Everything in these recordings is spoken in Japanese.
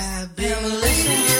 I've been listening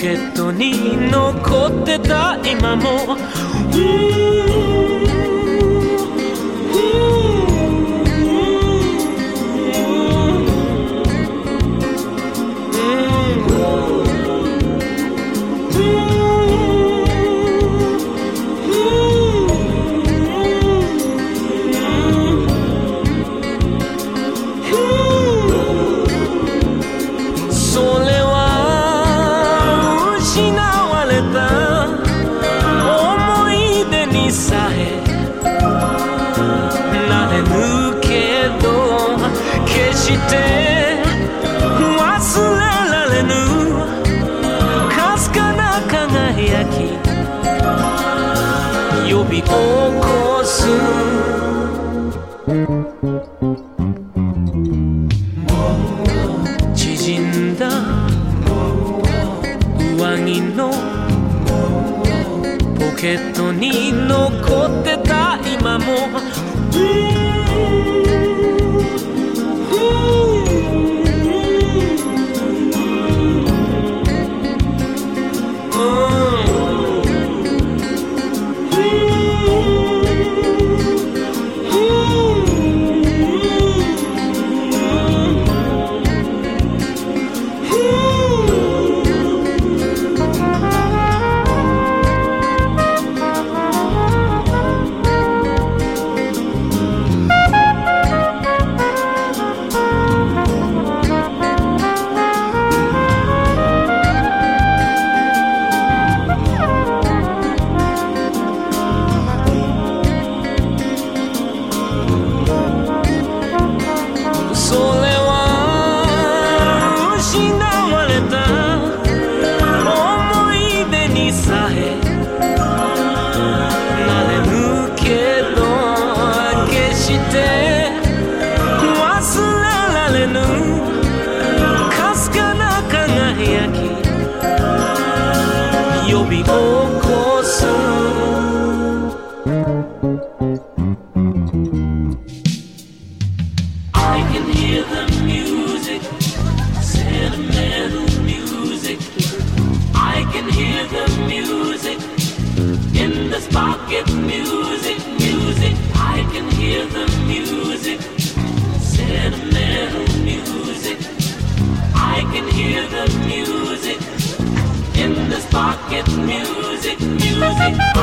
ケットに残ってた今も、うん oh. Bye.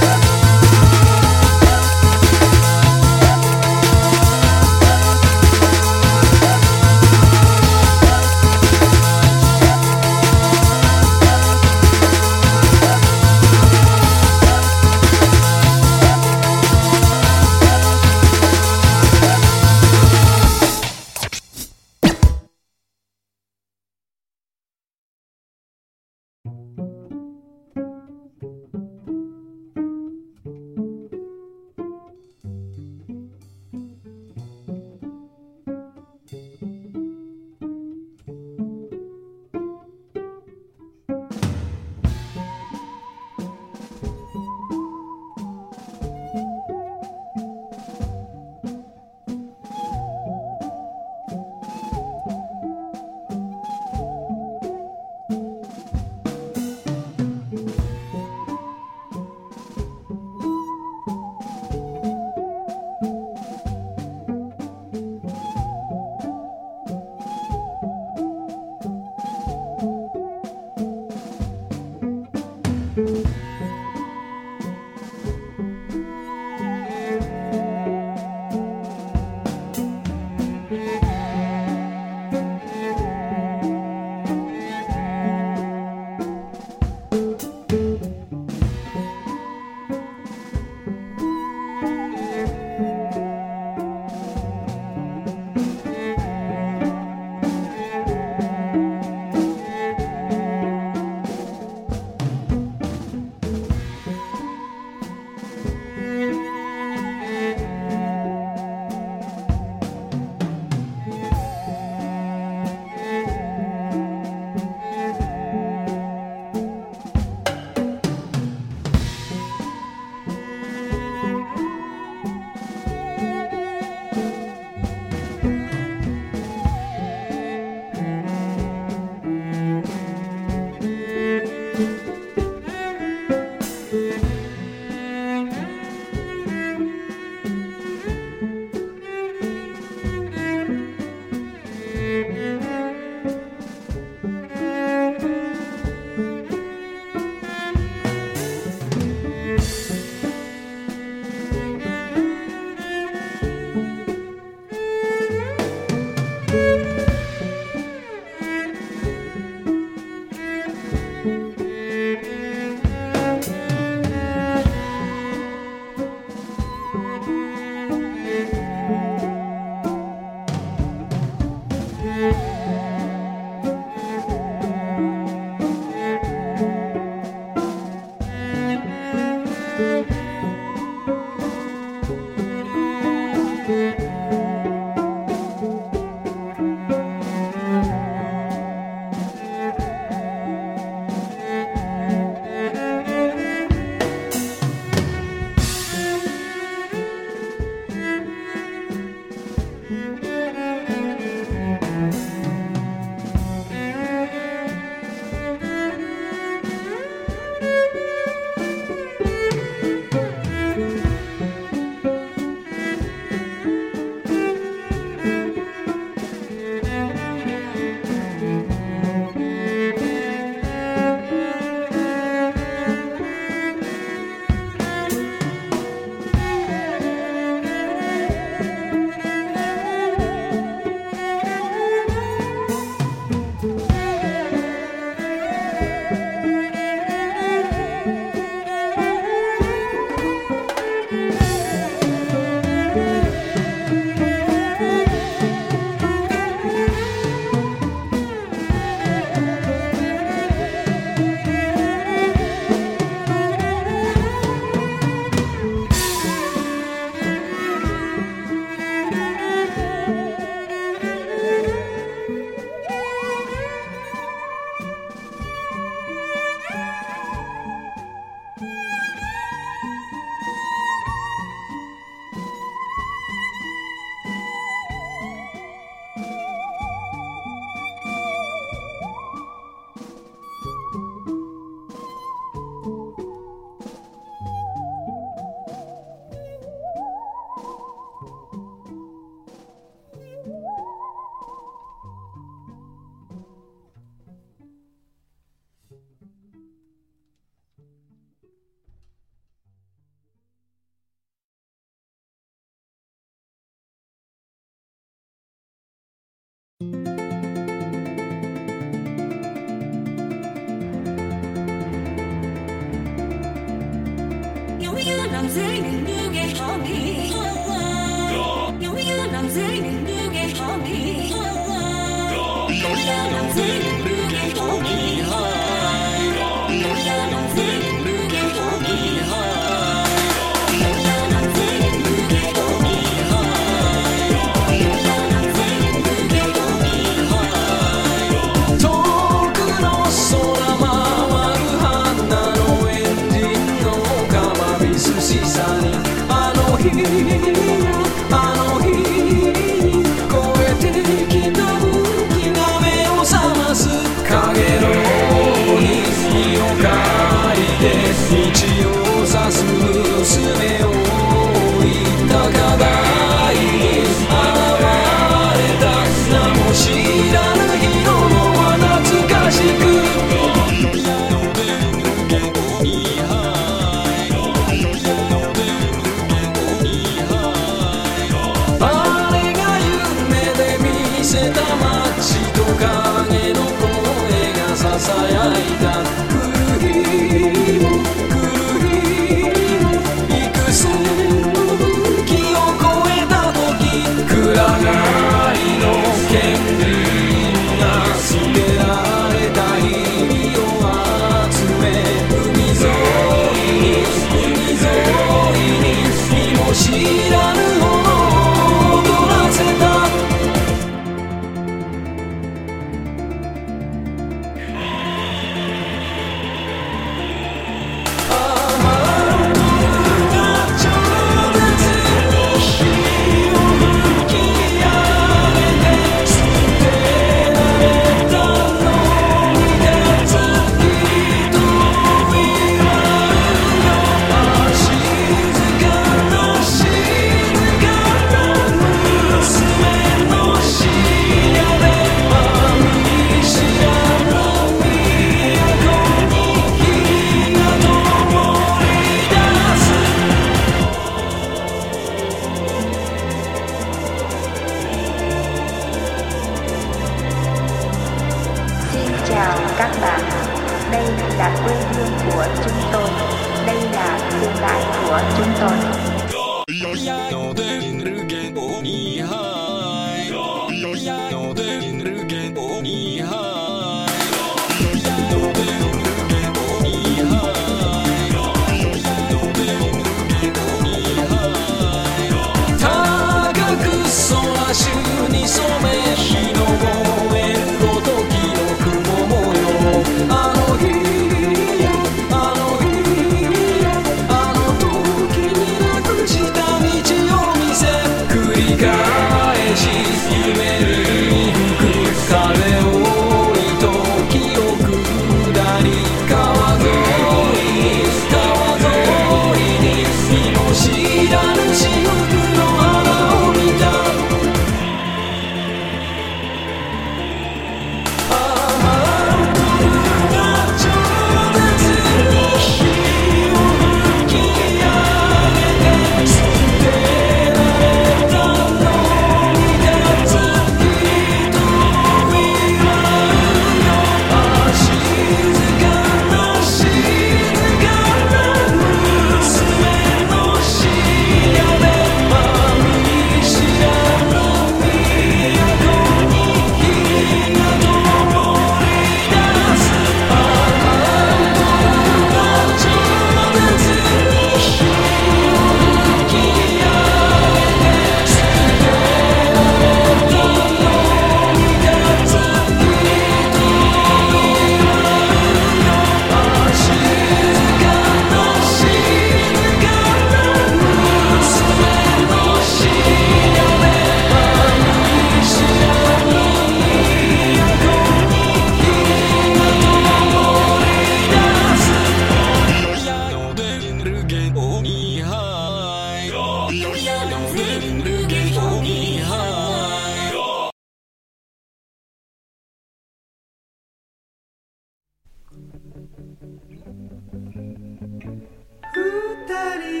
Daddy.